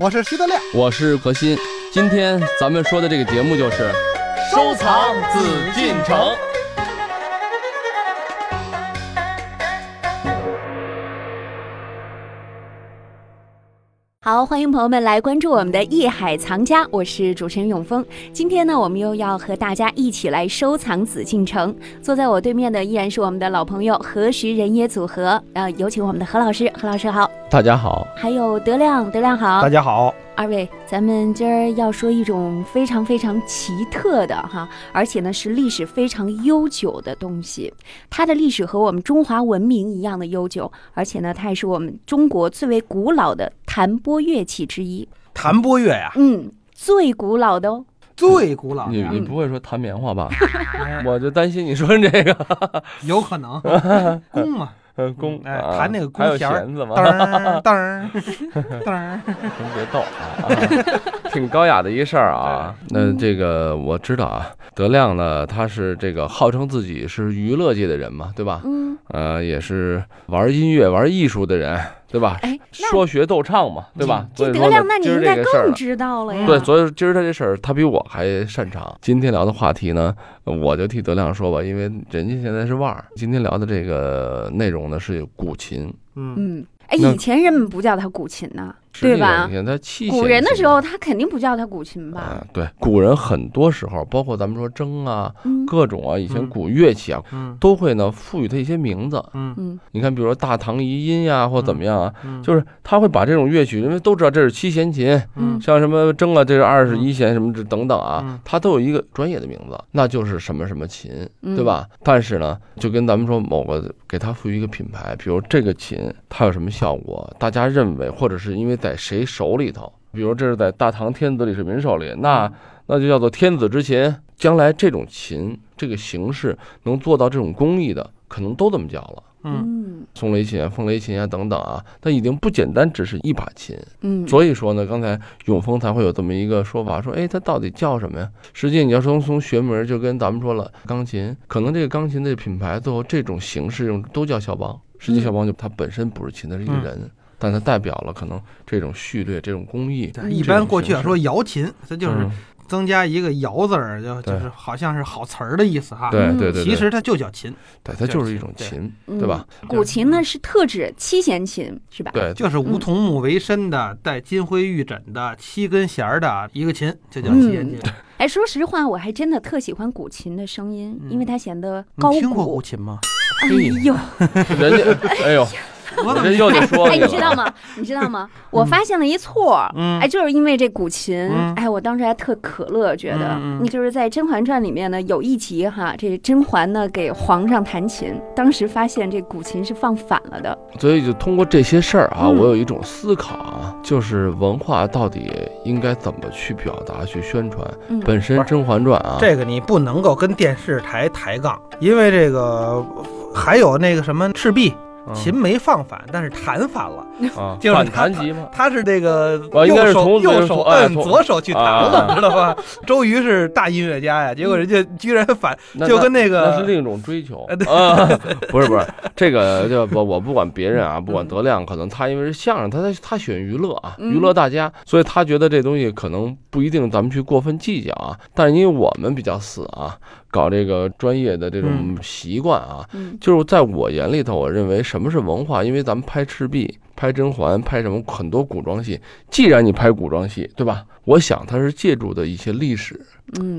我是徐德亮，我是何鑫。今天咱们说的这个节目就是收藏紫禁城。好，欢迎朋友们来关注我们的《艺海藏家》，我是主持人永峰。今天呢，我们又要和大家一起来收藏紫禁城。坐在我对面的依然是我们的老朋友何时人也组合，呃，有请我们的何老师，何老师好。大家好，还有德亮，德亮好。大家好。二位，咱们今儿要说一种非常非常奇特的哈，而且呢是历史非常悠久的东西。它的历史和我们中华文明一样的悠久，而且呢，它也是我们中国最为古老的弹拨乐器之一。弹拨乐呀，嗯，最古老的哦。最古老的。你你不会说弹棉花吧？我就担心你说这个。有可能。弓嘛。呃，弓哎，弹那个弓弦弦子吗？噔噔 噔噔，别逗啊，挺高雅的一事儿啊。那这个我知道啊，德亮呢，他是这个号称自己是娱乐界的人嘛，对吧？嗯。呃，也是玩音乐、玩艺术的人。对吧？哎，说学逗唱嘛，对吧？这德亮，那你应该更知道了呀。对，所以今儿他这事儿，他比我还擅长。今天聊的话题呢，我就替德亮说吧，因为人家现在是腕儿。今天聊的这个内容呢，是古琴。嗯嗯，哎，以前人们不叫他古琴呢。对吧？你看他七古人的时候，他肯定不叫他古琴吧？对，古人很多时候，包括咱们说筝啊，各种啊，以前古乐器啊，都会呢赋予它一些名字。嗯嗯，你看，比如说大唐遗音呀，或怎么样啊，就是他会把这种乐曲，因为都知道这是七弦琴，像什么筝啊，这是二十一弦什么这等等啊，它都有一个专业的名字，那就是什么什么琴，对吧？但是呢，就跟咱们说某个给它赋予一个品牌，比如这个琴它有什么效果，大家认为，或者是因为。在谁手里头？比如这是在大唐天子李世民手里，那那就叫做天子之琴。将来这种琴这个形式能做到这种工艺的，可能都这么叫了。嗯，松雷琴、凤雷琴啊等等啊，它已经不简单，只是一把琴。嗯，所以说呢，刚才永丰才会有这么一个说法，说哎，它到底叫什么呀？实际你要说从学名，就跟咱们说了，钢琴，可能这个钢琴的品牌最后这种形式用都叫肖邦。实际肖邦就它本身不是琴，它是一个人。但它代表了可能这种序列、这种工艺。一般过去要说瑶琴，它就是增加一个“瑶”字儿，就就是好像是好词儿的意思哈。对对对，其实它就叫琴，对，它就是一种琴，对吧？古琴呢是特指七弦琴，是吧？对，就是梧桐木为身的，带金灰玉枕的七根弦儿的一个琴，就叫七弦琴。哎，说实话，我还真的特喜欢古琴的声音，因为它显得高古。听过古琴吗？哎呦，人家，哎呦。我这又得说，哎，你知道吗？你知道吗？我发现了一错，哎，就是因为这古琴，哎，我当时还特可乐，觉得，你就是在《甄嬛传》里面呢，有一集哈，这甄嬛呢给皇上弹琴，当时发现这古琴是放反了的。所以就通过这些事儿啊，我有一种思考啊，就是文化到底应该怎么去表达、去宣传。本身《甄嬛传》啊，这个你不能够跟电视台抬杠，因为这个还有那个什么赤壁。琴没放反，但是弹反了，就是弹吉嘛。他是这个右手右手摁左手去弹了，知道吧？周瑜是大音乐家呀，结果人家居然反，就跟那个那是另一种追求啊，不是不是，这个就我我不管别人啊，不管德亮，可能他因为是相声，他他他喜欢娱乐啊，娱乐大家，所以他觉得这东西可能不一定咱们去过分计较啊。但是因为我们比较死啊。搞这个专业的这种习惯啊，就是在我眼里头，我认为什么是文化？因为咱们拍赤壁、拍甄嬛、拍什么很多古装戏，既然你拍古装戏，对吧？我想它是借助的一些历史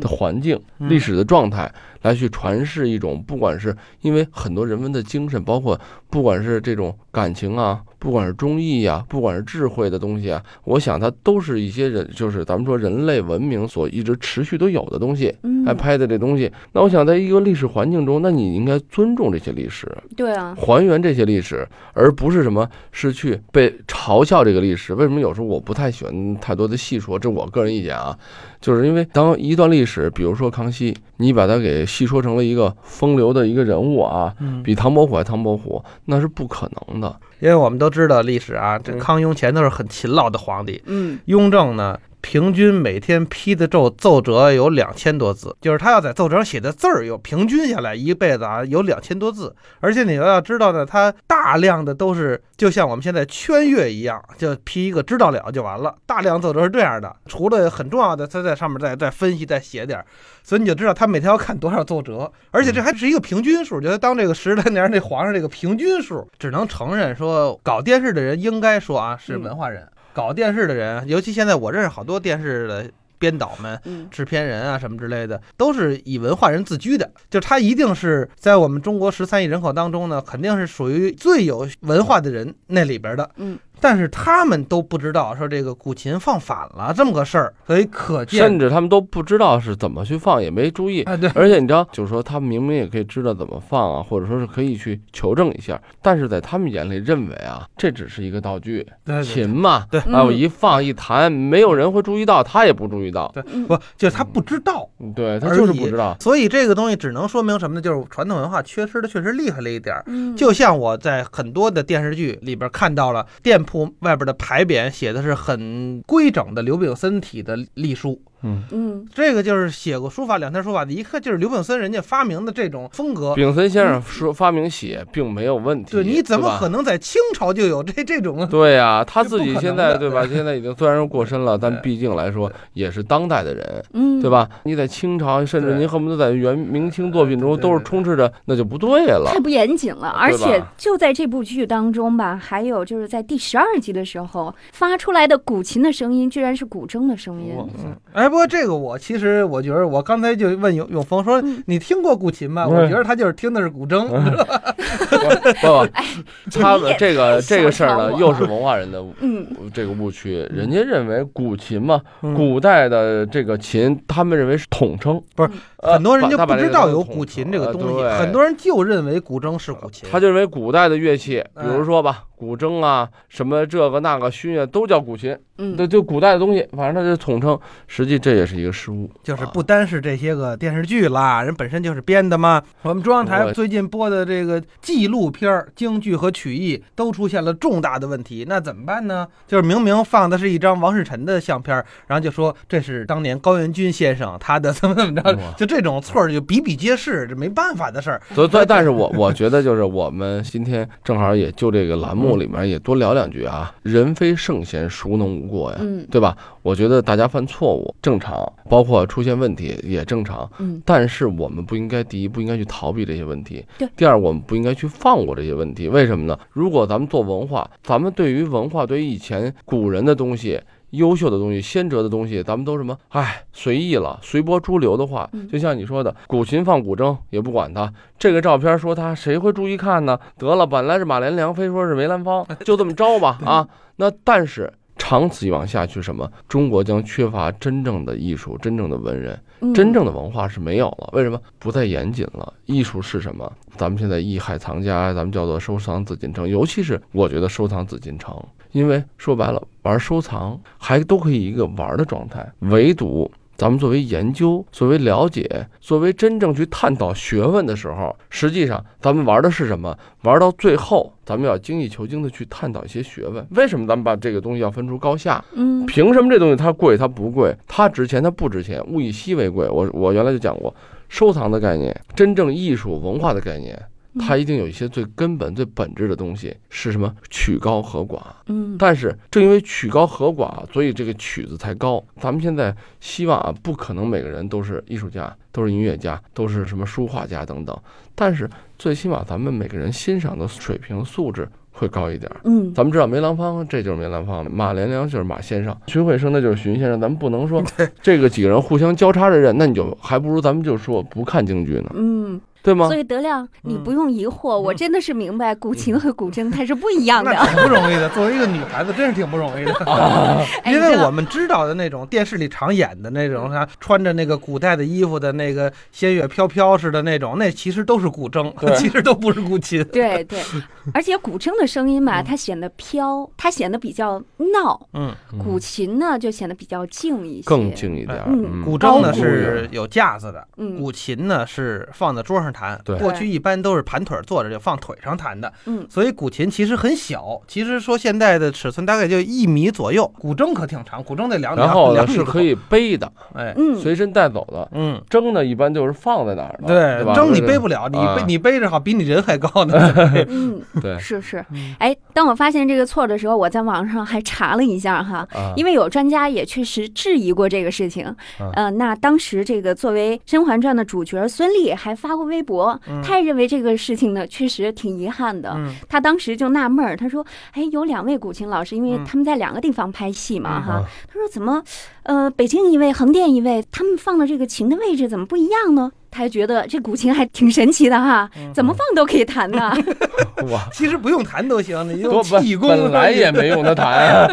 的环境、历史的状态来去传世一种，不管是因为很多人文的精神，包括不管是这种感情啊。不管是忠义呀，不管是智慧的东西啊，我想它都是一些人，就是咱们说人类文明所一直持续都有的东西，还拍的这东西。那我想在一个历史环境中，那你应该尊重这些历史，对啊，还原这些历史，而不是什么是去被嘲笑这个历史。为什么有时候我不太喜欢太多的细说？这我个人意见啊，就是因为当一段历史，比如说康熙，你把它给细说成了一个风流的一个人物啊，比唐伯虎还唐伯虎，那是不可能的。因为我们都知道历史啊，这康雍乾都是很勤劳的皇帝。嗯，雍正呢，平均每天批的奏奏折有两千多字，就是他要在奏折上写的字儿有平均下来一辈子啊有两千多字，而且你要要知道呢，他大量的都是就像我们现在圈阅一样，就批一个知道了就完了。大量奏折是这样的，除了很重要的，他在上面再再分析再写点，所以你就知道他每天要看多少奏折，而且这还是一个平均数，就他当这个十来年这皇上这个平均数，只能承认说搞电视的人应该说啊是文化人。搞电视的人，尤其现在我认识好多电视的编导们、嗯制片人啊什么之类的，都是以文化人自居的。就他一定是在我们中国十三亿人口当中呢，肯定是属于最有文化的人那里边的。嗯，但是他们都不知道说这个古琴放反了这么个事儿，所以可见甚至他们都不知道是怎么去放，也没注意。哎，对，而且你知道，就是说他们明明也可以知道怎么放啊，或者说是可以去求证一下，但是在他们眼里认为啊，这只是一个道具，对对琴嘛，对啊，我嗯一放一弹，没有人会注意到，他也不注意到，对嗯不就是他不知道。对他就是不知道。所以这个东西只能说明什么呢？就是传统文化缺失的确实厉害了一点儿。嗯，就像我在很多的电视剧里边看到了店铺外边的牌匾写的是很规整的刘炳森体的隶书，嗯，嗯这个就是写过书法两天书法的，一看就是刘炳森人家发明的这种风格。炳森先生说发明写并没有问题，对，你怎么可能在清朝就有这 这种？对呀、他自己现在对吧？现在已经虽然说过身了，但毕竟来说也是当代的人，嗯，对？吧？你在清朝，甚至您恨不得在元明清作品中都是充斥着，那就不对了太。不严谨了，而且就在这部剧当中吧，还有就是在第十二集的时候发出来的古琴的声音，居然是古筝的声音。嗯，哎，不过这个我其实我觉得，我刚才就问永永峰说嗯，你听过古琴吗？嗯我觉得他就是听的是古筝，不不，他们这个这个事儿呢，又是文化人的嗯这个误区。人家认为古琴嘛，嗯古代的这个琴，他们认为是统称，不是呃很多人就不知道有古琴这个呃东西，很多人就认为古筝是古琴。他就认为古代的乐器，比如哎说吧，古筝啊，什么这个那个埙啊都叫古琴，嗯对，就古代的东西，反正他就统称。实际这也是一个失误，就是啊不单是这些个电视剧啦，人本身就是编的嘛。我们中央台最近播的这个纪录片儿、京剧和曲艺都出现了重大的问题，那怎么办呢？就是明明放的是一张王世臣的相片，然后就说这是当年高元军先生他的怎么怎么着，就这种错儿就比比皆是，这没办法的事儿。所以，但但是我我觉得就是我们今天正好也就这个栏目里面也多聊两句啊，人非圣贤，孰能无过呀？嗯对吧？我觉得大家犯错误正常，包括出现问题也正常，嗯但是我们不应该第一不应该去逃避这些问题对，第二我们不应该去放过这些问题。为什么呢？如果咱们做文化，咱们对于文化，对于以前古人的东西。优秀的东西、先哲的东西，咱们都什么？哎，随意了，随波逐流的话嗯，就像你说的，古琴放古筝也不管它。这个照片说它，谁会注意看呢？得了，本来是马连良，非说是梅兰芳，就这么着吧 啊。那但是长此以往下去，什么？中国将缺乏真正的艺术、真正的文人。嗯真正的文化是没有了，为什么不再严谨了？艺术是什么？咱们现在艺海藏家，咱们叫做收藏紫禁城，尤其是我觉得收藏紫禁城，因为说白了，玩收藏还都可以一个玩的状态，唯独。咱们作为研究、作为了解、作为真正去探讨学问的时候，实际上咱们玩的是什么？玩到最后，咱们要精益求精的去探讨一些学问。为什么咱们把这个东西要分出高下？嗯凭什么这东西它贵它不贵，它值钱它不值钱？物以稀为贵。我我原来就讲过，收藏的概念，真正艺术文化的概念，它一定有一些最根本、最本质的东西是什么？曲高和寡。嗯但是正因为曲高和寡，所以这个曲子才高。咱们现在希望啊，不可能每个人都是艺术家，都是音乐家，都是什么书画家等等。但是最起码咱们每个人欣赏的水平素质会高一点儿。嗯咱们知道梅兰芳，这就是梅兰芳；马连良就是马先生；荀慧生那就是荀先生。咱们不能说这个几个人互相交叉着认，那你就还不如咱们就说不看京剧呢，嗯，对吗所？以德亮，你嗯不用疑惑，我真的是明白古琴和古筝它是不一 样的。那挺不容易的，作为一个女孩子，真是挺不容易的。哎 因为我们知道的那种电视里常演的那种，啥穿着那个古代的衣服的那个仙乐飘飘似的那种，那其实都是古筝，其实都不是古琴。对对，而且古筝的声音嘛，它显得飘，它显得比较闹；嗯，古琴呢，就显得比较静一些。更静一点。嗯古筝呢是有架子的，嗯古琴呢是放在桌上上弹，对过去一般都是盘腿坐着就放腿上弹的，嗯所以古琴其实很小，其实说现在的尺寸大概就一米左右，古筝可挺长，古筝得两然后是可，以背的，哎，嗯，随身带走的。嗯。筝呢一般就是放在哪儿的，对吧？筝你背不了，你啊背你背着好，比你人还高呢。嗯，对是是嗯。哎，当我发现这个错的时候，我在网上还查了一下哈，啊，因为有专家也确实质疑过这个事情。啊呃，那当时这个作为《甄嬛传》的主角孙俪还发过微博，嗯他也认为这个事情呢确实挺遗憾的。嗯他当时就纳闷儿，他说：“哎，有两位古琴老师，因为嗯他们在两个地方拍戏嘛，嗯哈。啊他说：“怎么，呃，北京一位，横店一位，他们放的这个琴的位置怎么不一样呢？”他还觉得这古琴还挺神奇的哈，嗯怎么放都可以弹呢。哇，其实不用弹都行，你用气功。本来也没用它弹，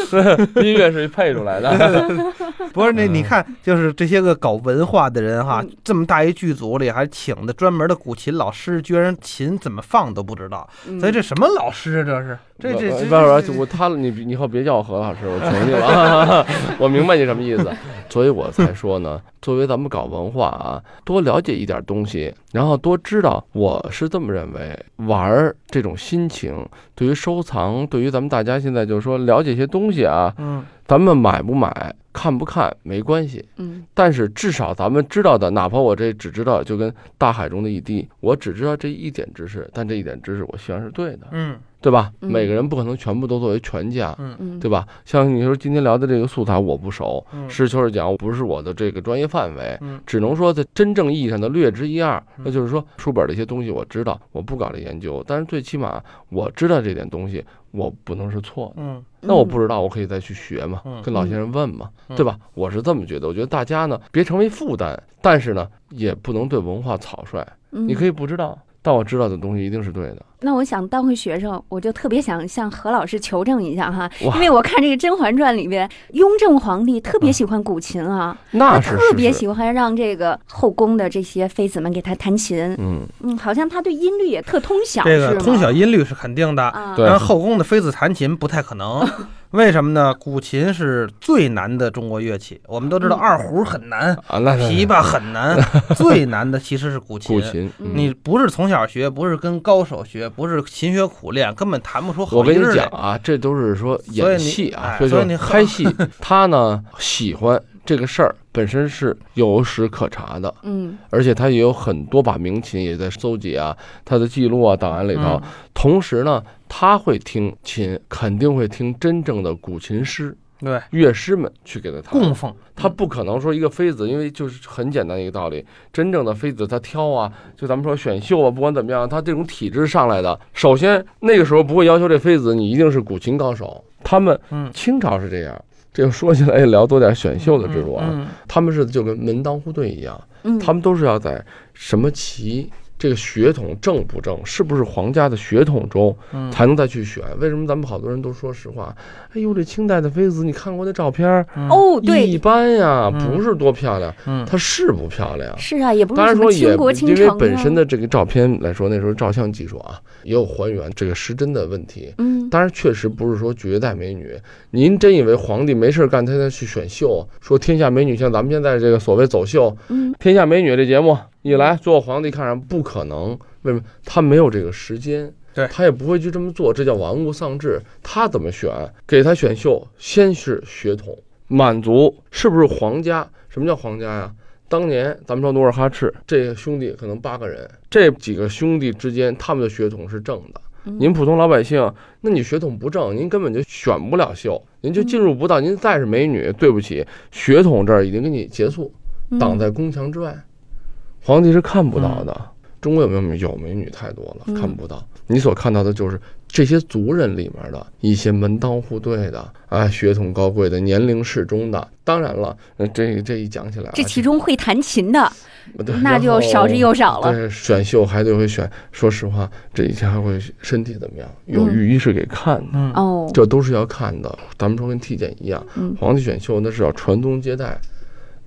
音乐是配出来的。不是那你看，就是这些个搞文化的人哈嗯，这么大一剧组里还请的专门的古琴老师，居然琴怎么放都不知道，嗯所以这什么老师啊？这是这这这不是这我他你你以后别叫我何老师，我求你了，我明白你什么意思，所以我才说呢，作为咱们搞文化啊，多了解一点东西，然后多知道，我是这么认为，玩儿这种心情，对于收藏，对于咱们大家现在就是说了解一些东西啊，嗯咱们买不买，看不看没关系，嗯。但是至少咱们知道的，哪怕我这只知道就跟大海中的一滴，我只知道这一点知识，但这一点知识我希望是对的，嗯对吧？嗯每个人不可能全部都作为全家，嗯嗯，对吧？像你说今天聊的这个素材我不熟，嗯实事求是讲，不是我的这个专业范围，嗯只能说在真正意义上的略知一二。嗯那就是说书本的一些东西我知道，我不搞这研究，但是最起码我知道这点东西，我不能是错的。嗯那我不知道，我可以再去学嘛嗯，跟老先生问嘛，嗯对吧？我是这么觉得。我觉得大家呢，别成为负担，但是呢，也不能对文化草率。嗯你可以不知道，但我知道的东西一定是对的。那我想当回学生，我就特别想向何老师求证一下哈，因为我看这个《甄嬛传》里边，雍正皇帝特别喜欢古琴啊，他那是特别喜欢让这个后宫的这些妃子们给他弹琴，嗯，嗯，好像他对音律也特通晓，这个通晓音律是肯定的，啊，对然后后宫的妃子弹琴不太可能，为什么呢？古琴是最难的中国乐器，我们都知道嗯二胡很难，啊，那那琵琶很难，最难的其实是古琴。古琴，嗯你不是从小学，不是跟高手学，不是勤学苦练，根本弹不出好我跟你。讲啊，这都是说演戏啊哎，所以你拍戏，他呢喜欢这个事儿本身是有史可查的，嗯而且他也有很多把名琴也在搜集啊，他的记录啊档案里头。嗯同时呢，他会听琴，肯定会听真正的古琴师、对，乐师们去给他弹。供奉。他不可能说一个妃子，因为就是很简单一个道理，真正的妃子她挑啊，就咱们说选秀啊，不管怎么样，她这种体质上来的，首先那个时候不会要求这妃子你一定是古琴高手，他们嗯，清朝是这样。这个说起来也聊多点选秀的制度啊，嗯他们是就跟门当户对一样，嗯，他们都是要在什么旗这个血统正不正，是不是皇家的血统中嗯才能再去选。为什么咱们好多人都说实话？哎呦，这清代的妃子，你看过那照片哦，一，般呀，嗯不是多漂亮，嗯她是不漂亮。是啊，也不是当然说也因为本身的这个照片来说，那时候照相技术啊也有还原这个失真的问题。嗯当然，确实不是说绝代美女。您真以为皇帝没事干，他再去选秀，说天下美女像咱们现在这个所谓走秀，嗯天下美女这节目一来，做皇帝看上不可能，为什么？他没有这个时间，对他也不会去这么做，这叫玩物丧志。他怎么选？给他选秀，先是血统满足，是不是皇家？什么叫皇家呀？当年咱们说努尔哈赤这些兄弟可能八个人，这几个兄弟之间他们的血统是正的。嗯您普通老百姓，那你血统不正，您根本就选不了秀，您就进入不到。您再是美女，对不起，血统这儿已经给你结束，嗯挡在宫墙之外，皇帝是看不到的。中国有没有美有美女太多了，嗯看不到。你所看到的就是这些族人里面的一些门当户对的啊，血统高贵的，年龄适中的。当然了，呃这这一讲起来啊，这其中会弹琴的，那就少之又少了。对，选秀还得会选。说实话，这一天还会身体怎么样，有嗯御医是给看的，嗯哦，这都是要看的。咱们说跟体检一样，嗯皇帝选秀那是要传宗接代，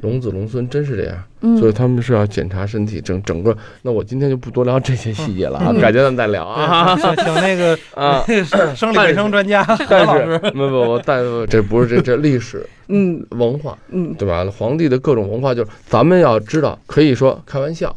龙子龙孙，真是这样。嗯所以他们是要检查身体，整整个。那我今天就不多聊这些细节了啊，嗯改天咱们再聊啊。请请那个啊，那个生理卫生专家但是不不不，但这不是这这历史嗯文化，嗯对吧？皇帝的各种文化，就是咱们要知道，可以说开玩笑，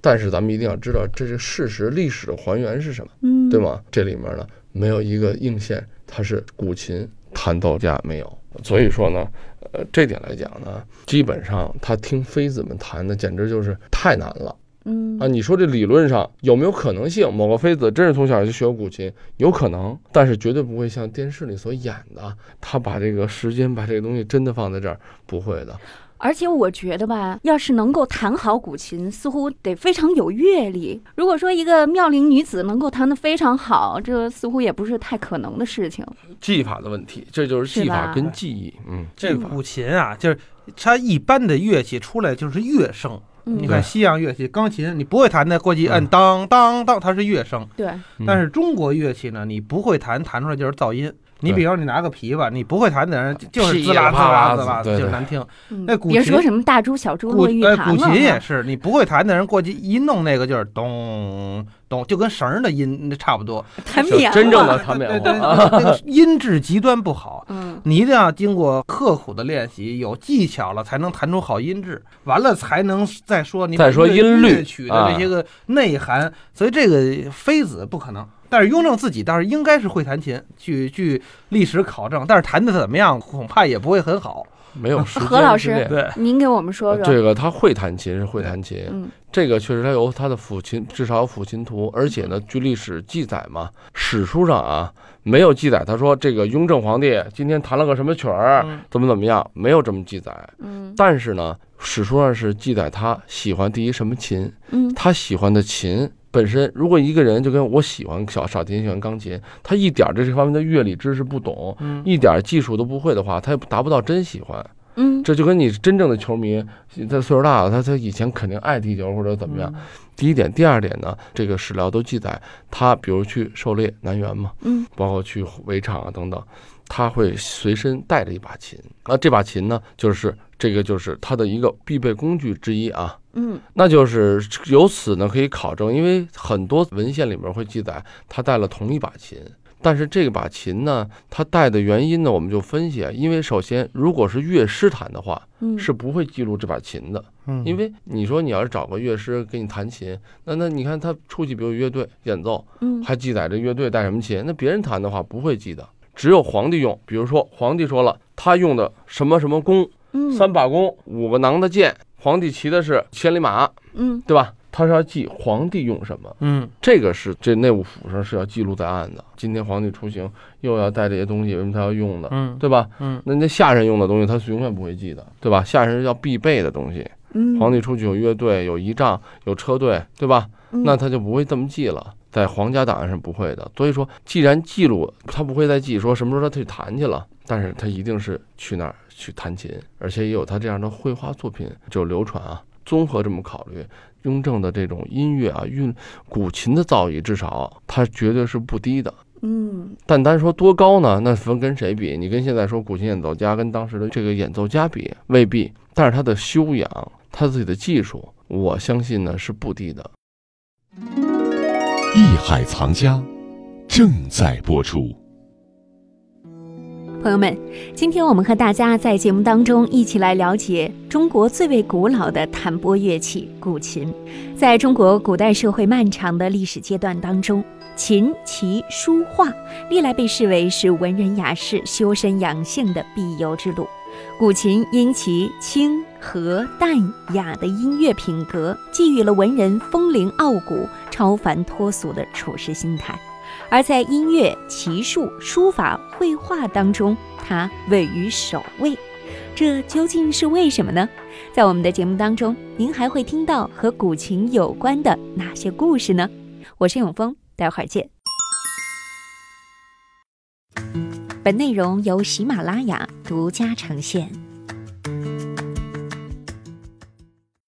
但是咱们一定要知道，这是事实，历史的还原是什么，嗯，对？吗？这里面呢，没有一个硬线，它是古琴弹奏家没有，所以说呢，呃，这点来讲呢，基本上他听妃子们弹的简直就是太难了。嗯啊，你说这理论上有没有可能性？某个妃子真是从小就学古琴，有可能，但是绝对不会像电视里所演的，他把这个时间把这个东西真的放在这儿，不会的。而且我觉得吧，要是能够弹好古琴，似乎得非常有阅历。如果说一个妙龄女子能够弹得非常好，这似乎也不是太可能的事情。技法的问题，这就是是技法跟技艺，嗯。这古琴啊，就是它一般的乐器出来就是乐声。嗯你看西洋乐器，钢琴你不会弹的，过去摁当当当，它是乐声。对，嗯但是中国乐器呢，你不会弹，弹出来就是噪音。你比如你拿个琵琶，你不会弹的人就就是滋啦滋啦滋啦，对对就是难听。嗯那古琴别说什么大珠小珠古落玉盘了哈琴也是，你不会弹的人过去一弄那个就是咚咚，就跟绳儿的音差不多。就弹棉花真正的弹棉对对，花那个音质极端不好。嗯你一定要经过刻苦的练习，有技巧了，才能弹出好音质。完了才能再说你再说音律乐曲的这些个内涵。所以这个妃子不可能。但是雍正自己倒是应该是会弹琴，据据历史考证，但是弹的怎么样，恐怕也不会很好。没有时间何老师对，您给我们说说。这个他会弹琴是会弹琴，嗯这个确实他有他的抚琴，至少有抚琴图，而且呢，据历史记载嘛，史书上啊没有记载，他说这个雍正皇帝今天弹了个什么曲儿，嗯怎么怎么样，没有这么记载。嗯但是呢，史书上是记载他喜欢第一什么琴，嗯他喜欢的琴本身，如果一个人就跟我喜欢小小提琴，喜欢钢琴，他一点这这方面的乐理知识不懂，嗯一点儿技术都不会的话，他也达不到真喜欢。嗯这就跟你真正的球迷，他岁数大了，他他以前肯定爱踢球或者怎么样。第一点，第二点呢，这个史料都记载，他比如去狩猎南园嘛，嗯包括去围场啊等等，他会随身带着一把琴。那，这把琴呢，就是这个就是他的一个必备工具之一啊。嗯那就是由此呢可以考证，因为很多文献里面会记载他带了同一把琴，但是这把琴呢，他带的原因呢，我们就分析啊，因为首先如果是乐师弹的话，嗯。是不会记录这把琴的，嗯。因为你说你要是找个乐师给你弹琴，那那你看他出去比如乐队演奏，嗯。还记载这乐队带什么琴，那别人弹的话不会记得，只有皇帝用，比如说皇帝说了，他用的什么什么弓，嗯。三把弓，五个囊的箭，皇帝骑的是千里马，嗯。对吧？他是要记皇帝用什么，嗯这个是这内务府上是要记录在案的。今天皇帝出行又要带这些东西，为什么他要用的，嗯对吧？嗯那那下人用的东西，他是永远不会记的，对吧？下人是要必备的东西。嗯皇帝出去有乐队、有仪仗、有车队，对吧？嗯那他就不会这么记了，在皇家档案是不会的。所以说，既然记录，他不会再记说什么时候他去弹去了，但是他一定是去那儿去弹琴，而且也有他这样的绘画作品就流传啊。综合这么考虑，雍正的这种音乐啊，韵古琴的造诣，至少他绝对是不低的。嗯但单说多高呢？那分跟谁比？你跟现在说古琴演奏家跟当时的这个演奏家比，未必。但是他的修养，他自己的技术，我相信呢是不低的。艺海藏家正在播出。朋友们，今天我们和大家在节目当中一起来了解中国最为古老的弹拨乐器——古琴。在中国古代社会漫长的历史阶段当中，琴棋书画历来被视为是文人雅士修身养性的必由之路。古琴因其清和淡雅的音乐品格，寄予了文人风灵傲骨、超凡脱俗的处世心态。而在音乐、骑术、书法、绘画当中，它位于首位。这究竟是为什么呢？在我们的节目当中，您还会听到和古琴有关的哪些故事呢？我是永峰，待会儿见。本内容由喜马拉雅独家呈现。